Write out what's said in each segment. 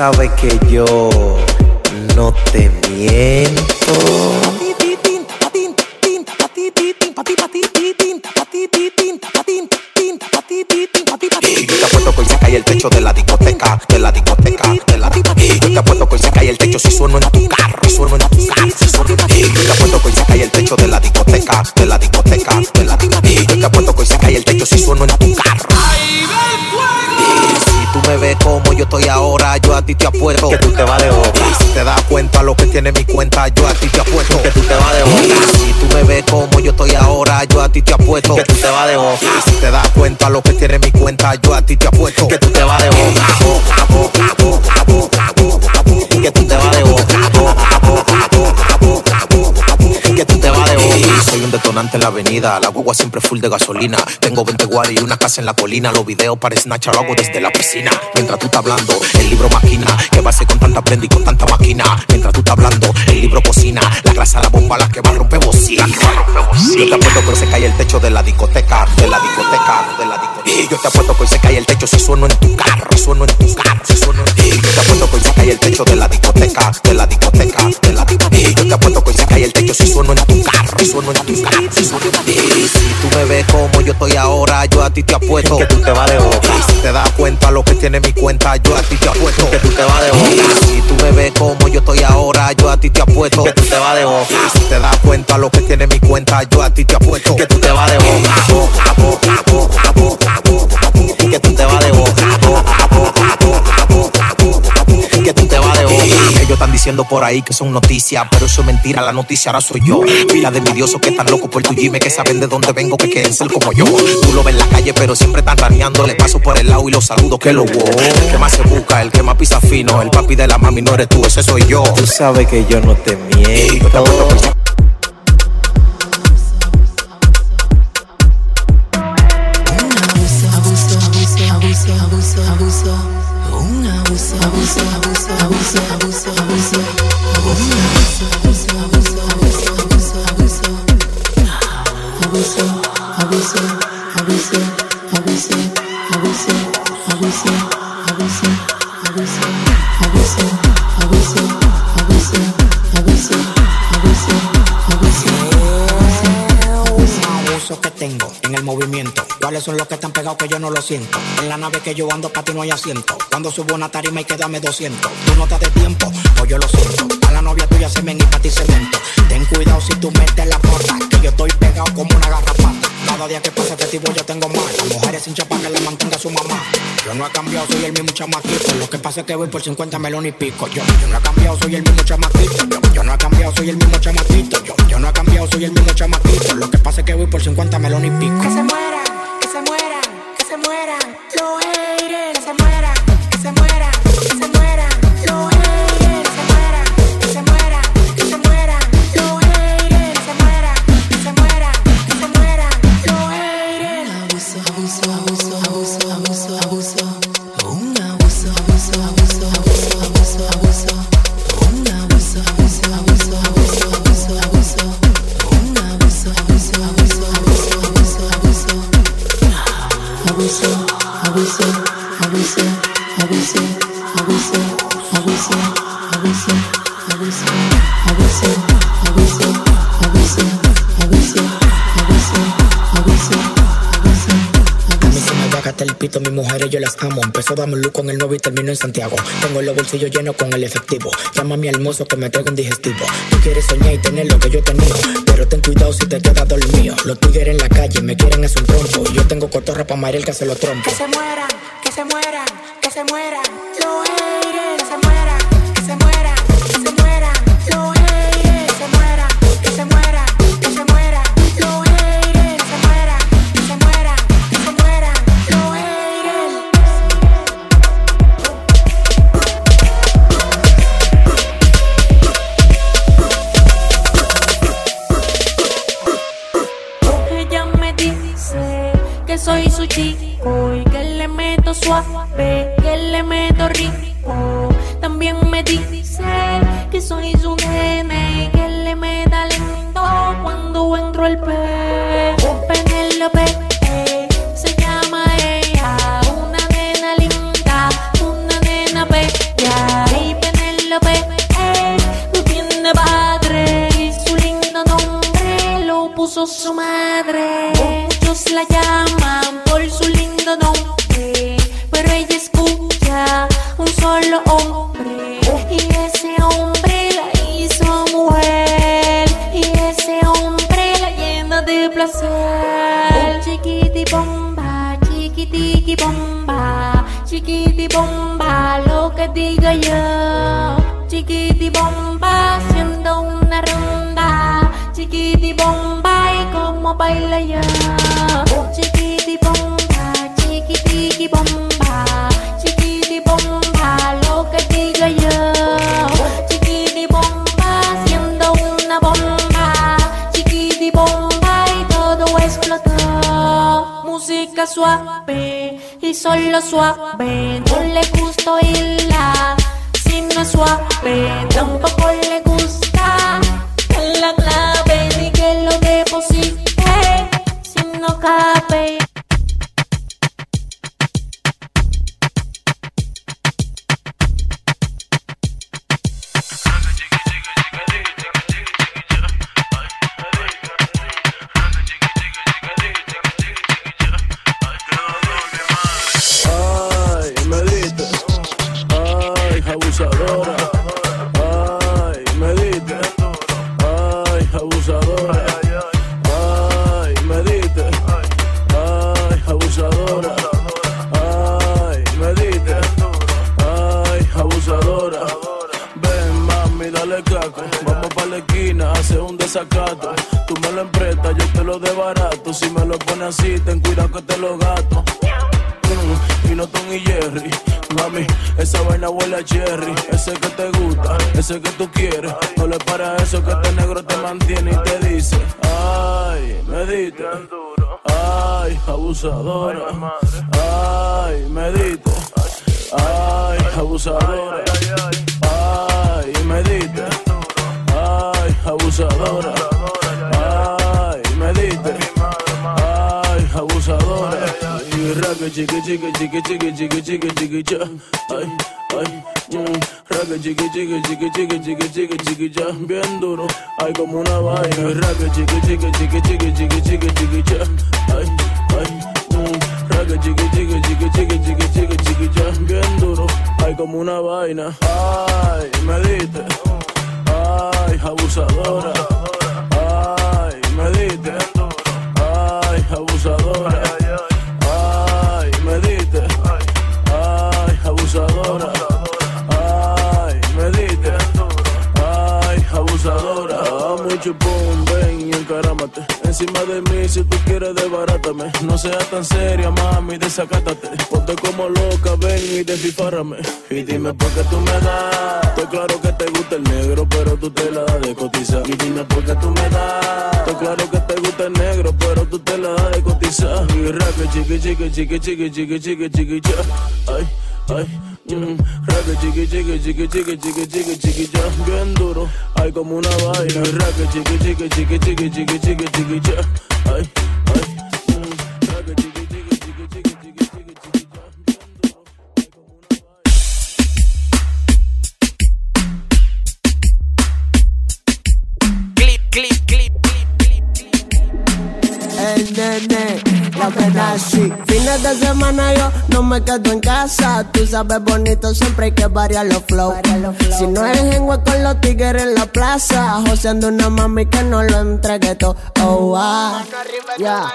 sabes que yo no te miento. Y yo te apuesto que hoy el techo de la discoteca, de la discoteca, de la discoteca. Y yo te apuesto que hoy se el techo si sueno en tu te Que tú te vas de boca. Si te das cuenta lo que tiene mi cuenta, yo a ti te apuesto Que tú te vas de boca. Si tú me ves como yo estoy ahora, yo a ti te apuesto Que tú te vas de boca. Si te das cuenta lo que tiene mi cuenta, yo a ti te apuesto Que tú te vas de boca. Que tú te vas de boca. En la avenida, la guagua siempre full de gasolina. Tengo 20 guaris y una casa en la colina. Los videos para Snatch lo hago desde la piscina. Mientras tú estás hablando, el libro maquina. Que va a ser con tanta prenda y con tanta máquina. Mientras tú estás hablando, el libro cocina. La grasa, la bomba, la que va a romper bocina. Yo te apuesto que hoy se cae el techo de la discoteca, de la discoteca, de la discoteca. Yo te apuesto que hoy se cae el techo si sueno en tu carro, sueno en tu carro, si sueno en Y yo te apuesto que se cae el techo de la discoteca, de la discoteca, de la discoteca. Que en tu carro, sueno en tu carro, si Y tú me ves como yo estoy ahora, yo a ti te apuesto Que tú te vas de boca. Si te das cuenta lo que tiene mi cuenta, yo a ti te apuesto Que tú te vas de boca. Si tú me ves como yo estoy ahora, yo a ti te apuesto Que tú te vas de boca. Si te das cuenta lo que tiene mi cuenta, yo a ti te apuesto Que tú te vas de boca. boca, boca, boca, boca, boca, boca. Que tú te vas de boca, diciendo por ahí que son noticias, pero eso es mentira, la noticia ahora soy yo. Pila de envidiosos que están locos por tu Jimmy, que saben de dónde vengo, que quieren ser como yo. Tú lo ves en la calle, pero siempre están raneando. Le paso por el lado y los saludo, que lo wow. El que más se busca, el que más pisa fino, el papi de la mami no eres tú, ese soy yo. Tú sabes que yo no te miento. Siento? En la nave que yo ando, para ti no hay asiento. Cuando subo una tarima y que dame 200. Tú no estás de tiempo, yo lo siento. A la novia tuya se ven y para ti cemento. Ten cuidado si tú metes la pata, que yo estoy pegado como una garrapata. Cada día que pasa festivo yo tengo más. Las mujeres sin chapa que le mantenga su mamá. Yo no he cambiado, soy el mismo chamaquito. Lo que pasa es que voy por 50 melones y pico. Yo, no he cambiado, soy el mismo chamaquito. Yo, no he cambiado, soy el mismo chamaquito. Yo, no he cambiado, soy el mismo chamaquito. Lo que pasa es que voy por 50 melones y pico. Que se mueran, I'll be so, I'll be soon, I'll be soon, I'll be soon, I'll be soon, I'll be soon, I'll be soon, I'll be so. El pito, mis mujeres yo las amo. Empezó dame look con el novio y terminó en Santiago. Tengo los bolsillos llenos con el efectivo. Llama a mi hermoso que me traiga un digestivo. Tú quieres soñar y tener lo que yo he tenido. Pero ten cuidado si te queda dormido. Los tigres en la calle me quieren hacer un trompo. Yo tengo cotorra pa' Mariel que se lo trompo. Que se mueran, que se mueran, que se mueran su chico y que le meto suave, que le meto rico. También me dice que soy su gene y que le meta lindo cuando entro el pe. Penélope, eh, se llama ella, una nena linda, una nena bella. Y Penélope, eh, no tiene padre y su lindo nombre lo puso su madre. Muchos la llaman por su lindo nombre, pero ella escucha un solo hombre. Y ese hombre la hizo mujer. Y ese hombre la llena de placer. Chiquiti bomba, chiquitiqui bomba, chiquiti bomba, lo que diga yo. Chiquiti bomba, haciendo una ronda. Chiquiti bomba, y como baila yo. Chiquiti bomba, chiquitiqui bomba, chiquiti bomba, lo que diga yo. Chiquiti bomba, haciendo una bomba. Chiquiti bomba, y todo explotó. Música suave y solo suave. No le gusta oírla si no es suave. Tampoco le abusadora. Ay, me diste. Ay, abusadora. Ay, me diste. Ay, abusadora. Ay, me diste. Ay, abusadora. Y raga chiqui chiqui chiqui chiqui chiqui chiqui chiqui cha. Ay, ay, mm. raga chiqui chiqui chiqui chiqui chiqui chiqui chiqui cha. Bien duro, ay como una vaina. Raga chiqui chiqui chiqui chiqui chiqui chiqui chiqui cha. Ay, ay, mm. raga chiqui chiqui chiqui chiqui chiqui chiqui chiqui cha. Bien duro, ay como una vaina. Ay, me diste. Ay, abusadora. Ay, me diste. Ay, abusadora. Ay, me diste. Ay, abusadora. Ay, me diste. Ay, abusadora. Mucho pum, ven encarámate. Encima de mí si tú quieres desbarátame. No seas tan seria, mami, desacátate. Ponte como loca, ven y desfifárame. Y dime por qué tú me das. Estoy claro que te gusta el negro, pero tú te la das de cotizar. Y dime por qué tú me das. Estoy claro que te gusta el negro, pero tú te la das de cotizar. Y raque, chiqui, chiqui, chiqui, chiqui, chiqui, chiqui, chiqui, cha. Ay, ay. Mm, raque, chiqui, chiqui, chiqui, chiqui, chiqui, chiqui, chiqui, cha. Bien duro, ay como una vaina. Raque, chiqui, chiqui, chiqui, chiqui, chiqui, chiqui, chiqui, cha. Ay, la. Fines de semana yo no me quedo en casa. Tú sabes bonito, siempre hay que variar los flow. Si no es en con los tigres en la plaza, joseando una mami que no lo entregue todo. Oh, ah, ya.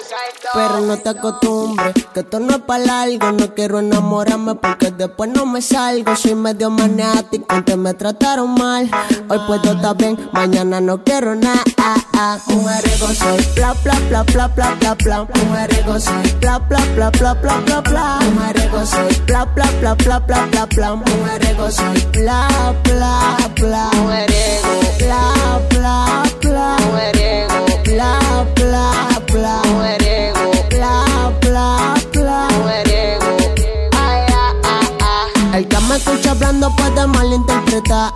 Pero no te acostumbres, que esto no es para largo. No quiero enamorarme porque después no me salgo. Soy medio maniático, antes me trataron mal. Hoy puedo estar bien, mañana no quiero nada. Mujeriego soy, bla bla bla bla bla bla bla. Mujeriego regos, bla bla bla bla bla bla bla, me regos, bla bla bla bla bla bla bla, me regos, bla bla bla, me rego, bla bla bla, me rego, bla bla bla, me rego, bla bla bla, me rego. Ay ah ah ah, el que me escucha hablando puede malinterpretar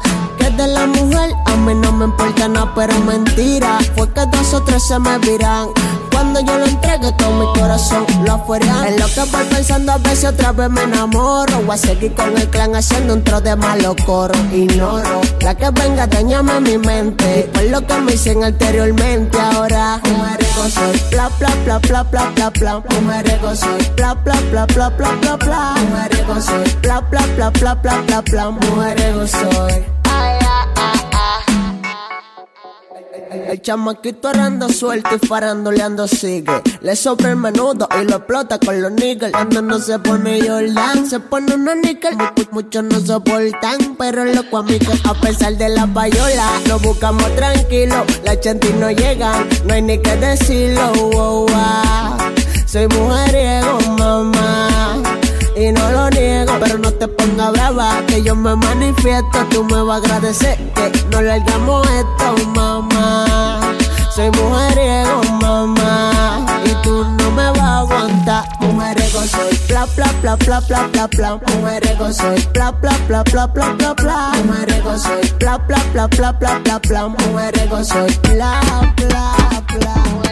de la mujer, a mí no me importa nada, pero mentira. Fue que dos o tres se me viran. Cuando yo le entregue todo mi corazón, lo afuera. En lo que voy pensando, a veces otra vez me enamoro. Voy a seguir con el clan haciendo un tro de malo coro. Ignoro la que venga, dañame mi mente. Por lo que me dicen anteriormente, ahora. Humerico soy, bla, bla, bla, bla, bla, bla, bla. Humerico soy, bla, bla, bla, bla, bla, bla, bla. Humerico soy, bla, bla, bla, bla, bla, bla, bla. Humerico soy. El chamaquito arrando suelto y farandoleando sigue. Le sobra el menudo y lo explota con los niggers. Cuando no se pone Jordan, se pone unos nickels. Muchos no soportan, pero loco amigos, a pesar de la payola, nos buscamos tranquilo. La chanti no llegan, no hay ni que decirlo. Oh, oh, oh. Soy mujeriego, mamá y no lo niego. Pero no te ponga brava, que yo me manifiesto. Tú me vas a agradecer que no le hagamos esto, mamá. Soy mujeriego, mamá. Y tú no me vas a aguantar. Mujeriego soy bla bla bla bla bla bla bla. Mujeriego soy bla bla bla bla bla bla bla. Mujeriego soy bla bla bla bla bla bla bla. Mujeriego soy bla bla bla.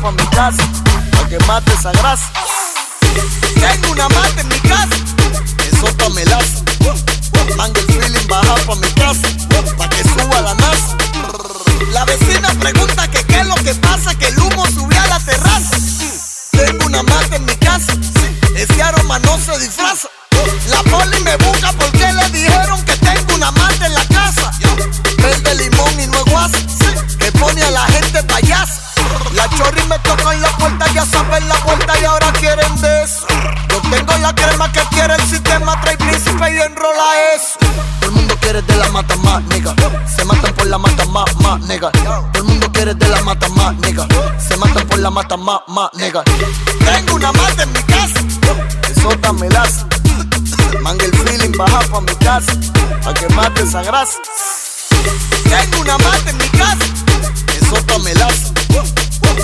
Pa' mi casa Pa' que mate esa grasa Tengo una mata en mi casa. Sota me las Manga el feeling, baja pa' mi casa Pa' que suba la NASA La vecina pregunta que qué es lo que pasa, que el humo subió a la terraza. Tengo una mata en mi casa, ese aroma no se disfraza. La poli me busca porque le dijeron que ya saben la puerta y ahora quieren de eso. Yo tengo la crema que quiere el sistema, trae príncipe y enrola eso. Todo el mundo quiere de la mata más, nigga Se matan por la mata más, más, nigga Todo el mundo quiere de la mata más, nigga Se matan por la mata más, más, nigga Tengo una mata en mi casa. Sota me las Manga el feeling, baja pa' mi casa Pa' que mate esa grasa Tengo una mata en mi casa. Sota me las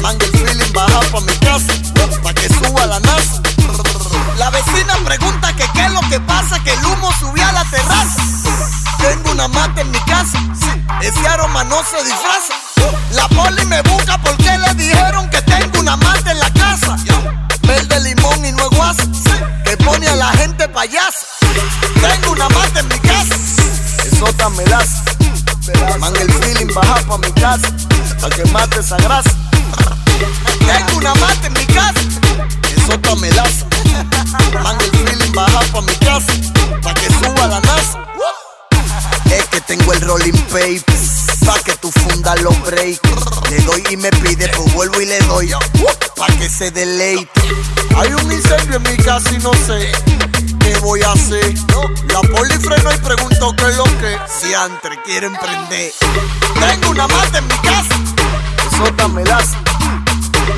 Manga el baja pa' mi casa Pa' que suba la NASA La vecina pregunta que qué es lo que pasa, que el humo subió a la terraza. Tengo una mata en mi casa, ese aroma no se disfraza. La poli me busca porque le dijeron que tengo una mata en la casa. Verde limón y no es que pone a la gente payasa. Tengo una mata en mi casa. Sota me las Manga el feeling, baja pa' mi casa Pa' que mate esa grasa Tengo una mata en mi casa. Sota me las Manga el feeling, baja pa' mi casa Pa' que suba la NASA. Es que tengo el rolling paper Pa' que tú fundas los breaks Le doy y me pide, pues vuelvo y le doy. Pa' que se deleite. Hay un incendio en mi casa y no sé ¿Qué voy a hacer? La poli frenó y preguntó qué es lo que Si antes quieren prender Tengo una mata en mi casa. Sota me las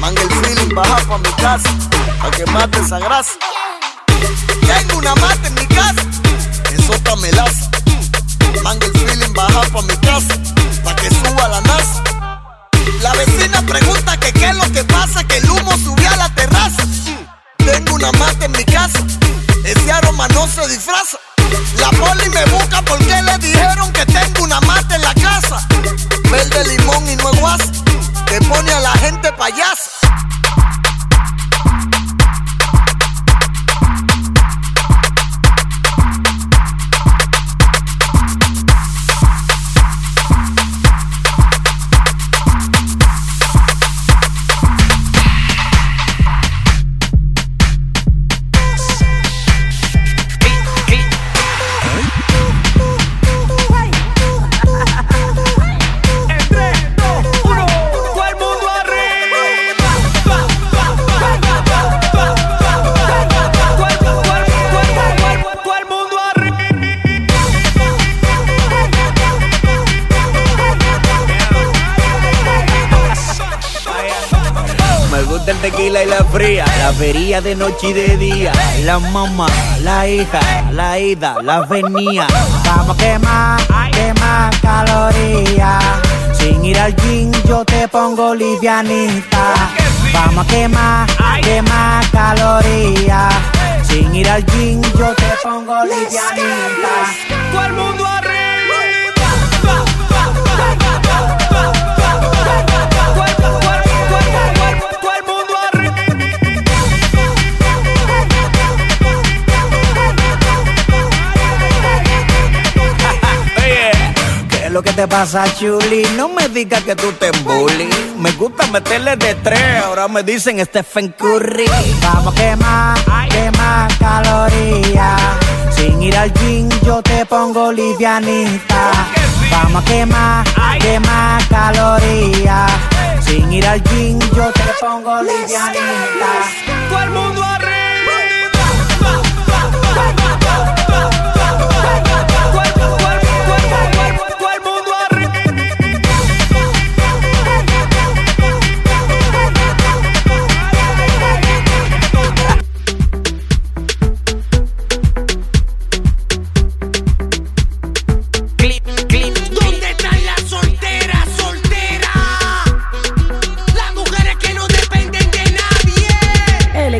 Manga el feeling, baja pa' mi casa Pa' que mate esa grasa Tengo una mata en mi casa. Sota me las Manga el feeling, baja pa' mi casa Pa' que suba la NASA La vecina pregunta que qué es lo que pasa, que el humo subió a la terraza. Tengo una mata en mi casa, ese aroma no se disfraza. La poli me busca porque le dijeron que tengo una mata en la casa. Verde limón y no es que pone a la gente la fría. La vería de noche y de día. La mamá, la hija, la ida, la venía. Vamos a quemar, quemar calorías. Sin ir al gym yo te pongo livianita. Vamos a quemar, quemar calorías. Sin ir al gym yo te pongo livianita. Todo el mundo te pasa, Chuli? No me digas que tú te bully. Me gusta meterle de tres, ahora me dicen Stephen Curry. Vamos a quemar, quemar calorías. Sin ir al gym yo te pongo livianita. Vamos a quemar, quemar calorías. Sin ir al gym yo te pongo livianita. Todo el mundo arriba.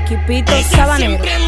Equipito Sabanero.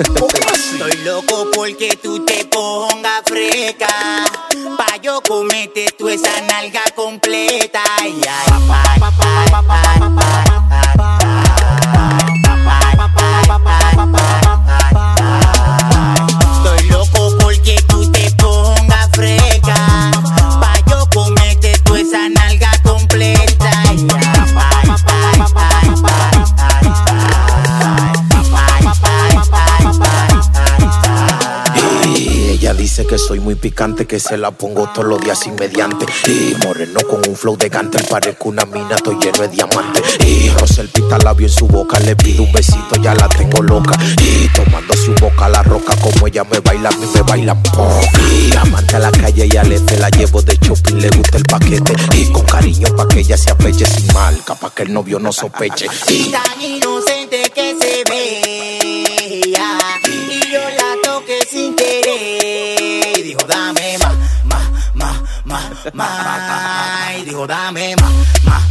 Estoy loco porque tú te pongas freca. Pa' yo comete tu esa nalga completa. Ay, ay. picante que se la pongo todos los días sin mediante. Y moreno con un flow de gante, parezco una mina, estoy lleno de diamantes. Y Roselpita la vio en su boca, le pido un besito, ya la tengo loca. Y tomando su boca la roca, como ella me baila, a mí me baila poca. Y amante a la calle y al este la llevo de shopping, le gusta el paquete. Y con cariño pa' que ella se apeche sin mal pa' que el novio no sospeche. Y tan inocente que se ve. Más, dijo dame más, más,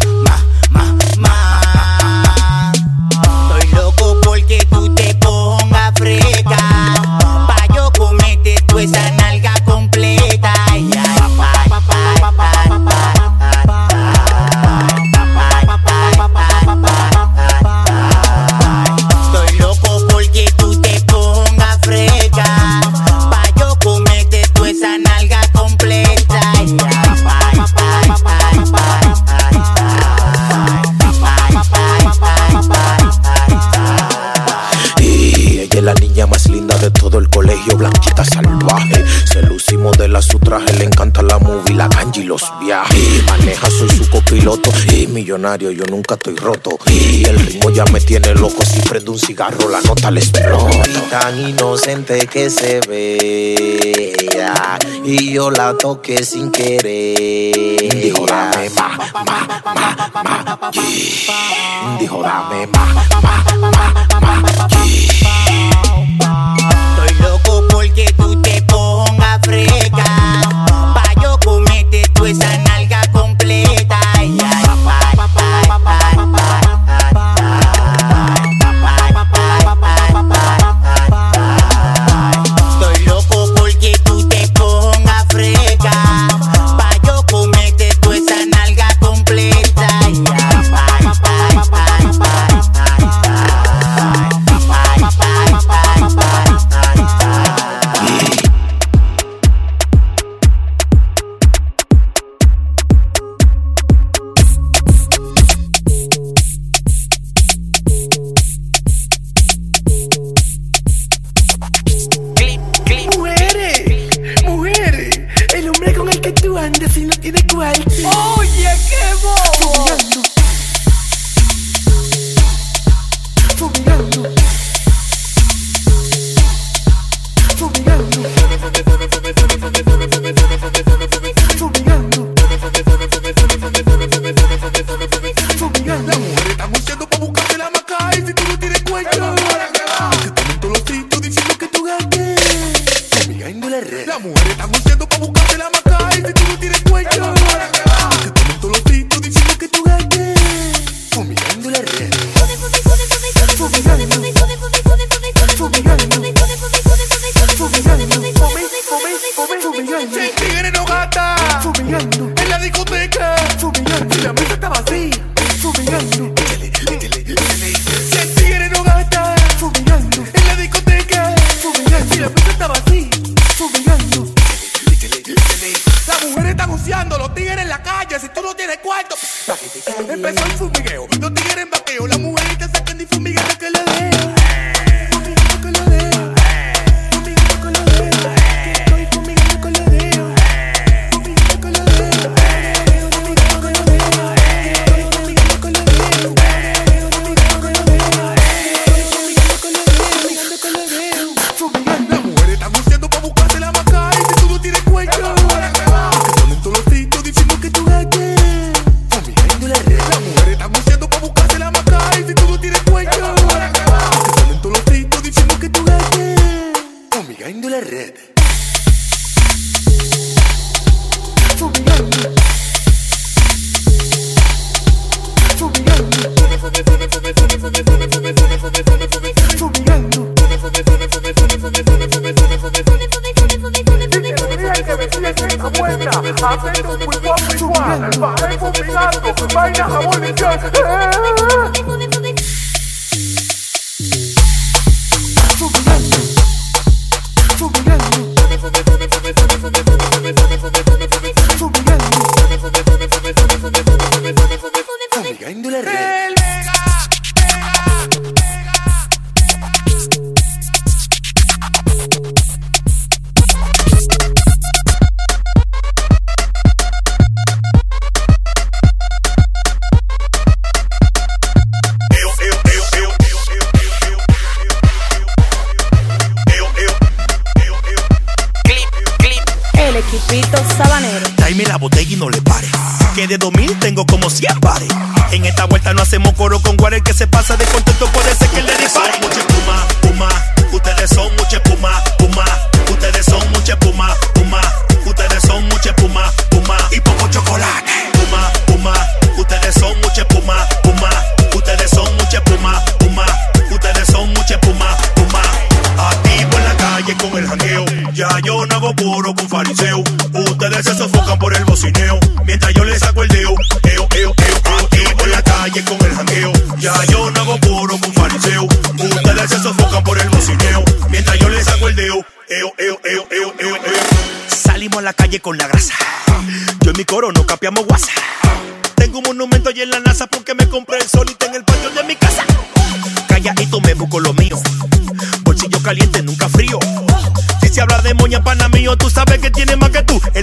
yo nunca estoy roto. Y el ritmo ya me tiene loco. Si prendo un cigarro, la nota le explota. Tan inocente que se veía y yo la toqué sin querer. Dijo dame ma, ma, ma, ma, yeah. Dijo dame ma,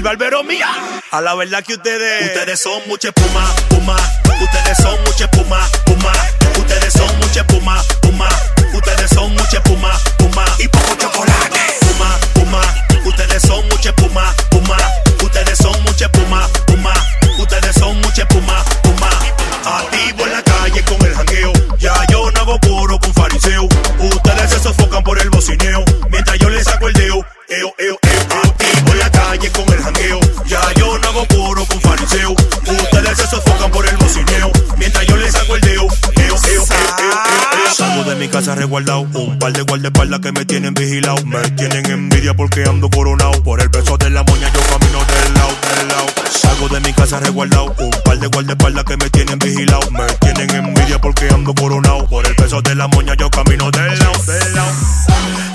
barbero mía. A la verdad que ustedes. Ustedes son mucha espuma, puma. Ustedes son mucha espuma, puma. Ustedes son mucha espuma, puma. Ustedes son mucha casa resguardado. Un par de guardaespaldas que me tienen vigilado. Me tienen envidia porque ando coronado. Por el peso de la moña yo camino del lado, del lado. Salgo de mi casa resguardado. Un par de guardaespaldas que me tienen vigilado. Me tienen envidia porque ando coronado. Por el peso de la moña yo camino del lado, del lado.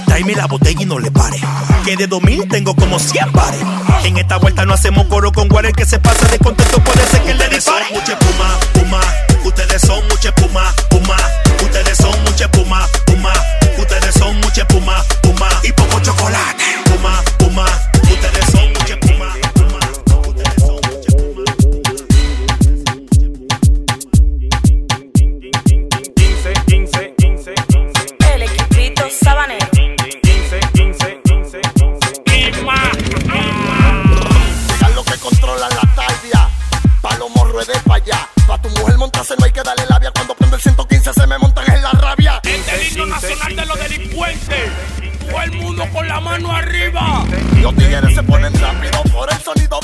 Tráeme la botella y no le pare. Que de 2000 tengo como 100 pares. En esta vuelta no hacemos coro con guarel que se pasa de contento. Puede ser que le dispare. Mucha espuma, puma. Ustedes son mucha espuma. puma, puma y pongo chocolate. Puma, puma, ustedes son mucha puma. El equipito sabanero. Llegan los que controlan la tardía. Pa' los de pa' allá. Pa' tu mujer montarse no hay que darle labia. Cuando prendo el 115 se me montan en la rabia. Este himno nacional de lo delincuentes. Todo el mundo con la mano arriba. Los tigres se ponen rápido por el sonido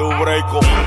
Dureco.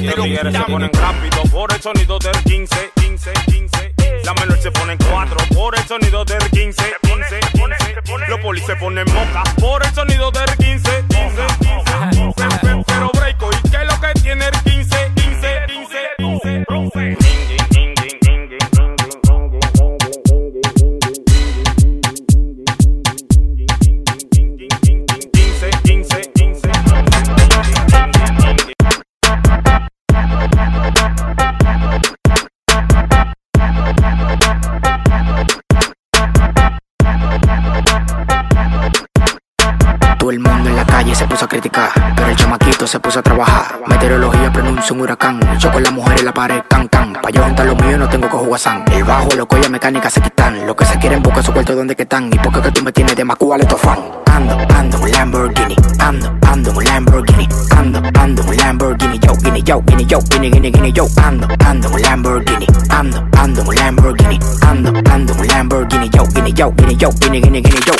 Lo tigres se ponen rápido. Por el sonido del 15, 15, 15. La menor se ponen 4 por el sonido del 15, 15, 15. Los polis se ponen moca. Por el sonido del 15, 15, 15. Pe- Pero breako, ¿y qué es lo que tiene el 15, 15, El mundo en la calle se puso a criticar, pero el chamaquito se puso a trabajar. Meteorología pronuncia un huracán. Yo con la mujer en la pared, can can. Pa' yo juntar lo mío no tengo que jugar san. El bajo, los collas mecánicas se quitan. Lo que se quieren buscar su cuarto donde que están. Y porque que tú me tienes de macúa le fan. Ando, ando un Lamborghini. Ando, ando un Lamborghini. Ando, ando un Lamborghini. Yo, guinea, yo, guinea, yo, guinea, guinea, yo. Ando, ando un Lamborghini. Ando, ando un Lamborghini. Ando, ando un Lamborghini. Yo, yo, yo, guinea, guinea, guinea, yo.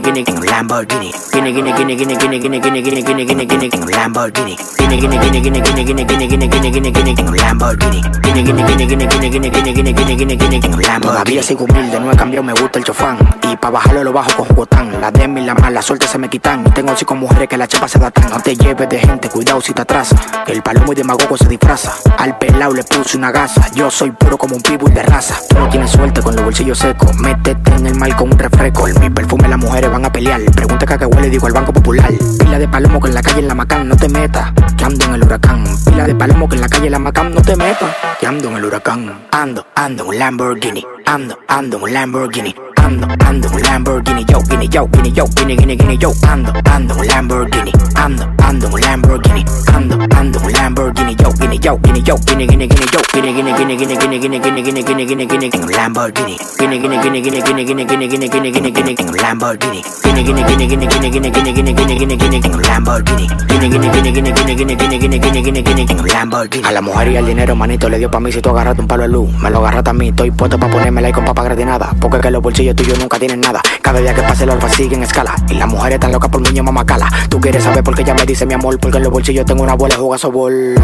Guinea, guinea, un Lamborghini. Guinea, guinea, guinea, guinea, guinea, guinea, guinea, guinea, guinea, guinea, guinea, guinea, Lamborghini. Guinea, guinea, guinea, guinea, guinea, guinea, guinea, guinea, guinea, guinea, guinea, guinea, Lamborghini. Guinea, guinea, guinea, guinea, guinea, guinea, guinea, guinea, guinea, guinea, guinea, guinea, Lamborghini. Todavía sigo humilde, no he cambiado, me gusta el chofán. Y pa' bajarlo lo bajo con jugotán. La demi la mala suerte se me quitan. Tengo cinco mujeres que la chapa se datan. No te lleves de gente, cuidado si te atrasa. El palomo y demagogo se disfraza. Al pelao le puse una gasa. Yo soy puro como un pitbull de raza. Tú no tienes suerte con los bolsillos secos. Métete en el mal con un refresco. Mi perfume las van a pelear. Pregunta a huele, digo al Banco Popular. Pila de palomo que en la calle en la Macán no te metas. Que ando en el huracán. Pila de palomo que en la calle en la Macán no te metas. Que ando en el huracán. Ando, ando en un Lamborghini. Ando, ando en un Lamborghini. Ando, ando un Lamborghini. Yo, guinea, yo, guinea, yo, guinea, guinea, guinea, yo. Ando, ando un Lamborghini. Ando, ando un Lamborghini. Ando, ando un Lamborghini. Yo, guinea, yo, guinea, yo, guinea, guinea, guinea, yo. Guinea, guinea, guinea, guinea, guinea, guinea, guinea, guinea, guinea, guinea, guinea, un Lamborghini. Guinea, guinea, guinea, guinea, guinea, guinea, guinea, guinea, guinea, guinea, guinea, un Lamborghini. Guinea, guinea, guinea, guinea, guinea, guinea, guinea, guinea, guinea, guinea, guinea, guinea, Lamborghini. Guinea, guinea, guinea, guinea, guinea, guinea, guinea, guinea, guinea, guinea, guinea, guinea, un Lamborghini. A la mujer y al dinero, manito, le dio pa' mí si tú agarraste un palo de luz. Me lo agarraste a mí, estoy puesto pa' ponerme like con papa gratinada. Porque que los bolsillos tuyos nunca tienen nada. Cada día que pase el alfa sigue en escala. Y las mujeres están locas por niño mamacala. Tú quieres saber por qué ella me dice mi amor. Porque en los bolsillos tengo una bola de jugar sobol.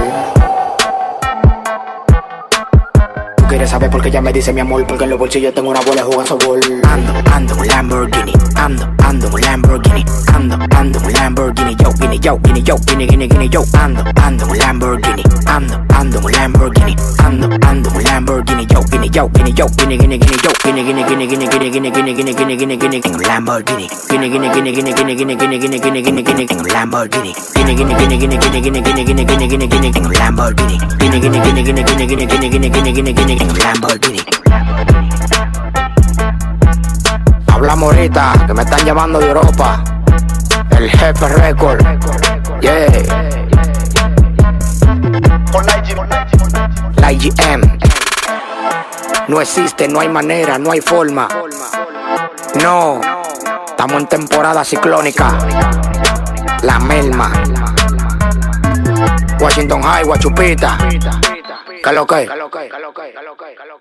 Tú quieres saber por qué ella me dice mi amor. Porque en los bolsillos tengo una bola sobol. Ando, ando Lamborghini. Ando, ando Lamborghini. Ando, ando Lamborghini. Yo, yo, yo, yo. Ando, ando Lamborghini. Ando, ando Lamborghini. Ando, ando Lamborghini. Yo, guinea, yo, guinea, yo, guinea, guinea, guinea, yo. Guinea, guinea, guinea, guinea, guinea, guinea, guinea, Lamborghini. Guinea, guinea, guinea, guinea, guinea, guinea, guinea, guinea, guinea, guinea, guinea, un Lamborghini. Guinea, guinea, guinea, guinea, guinea, guinea, guinea, guinea, guinea, guinea, guinea, Lamborghini. Guinea, un Lamborghini. Hablamos ahorita que me están llamando de Europa. El jefe record. Yeah. La IGM. No existe, no hay manera, no hay forma. No. Estamos en temporada ciclónica. La melma. Washington High, Guachupita. Caloca. Caloca. Caloca. Caloca.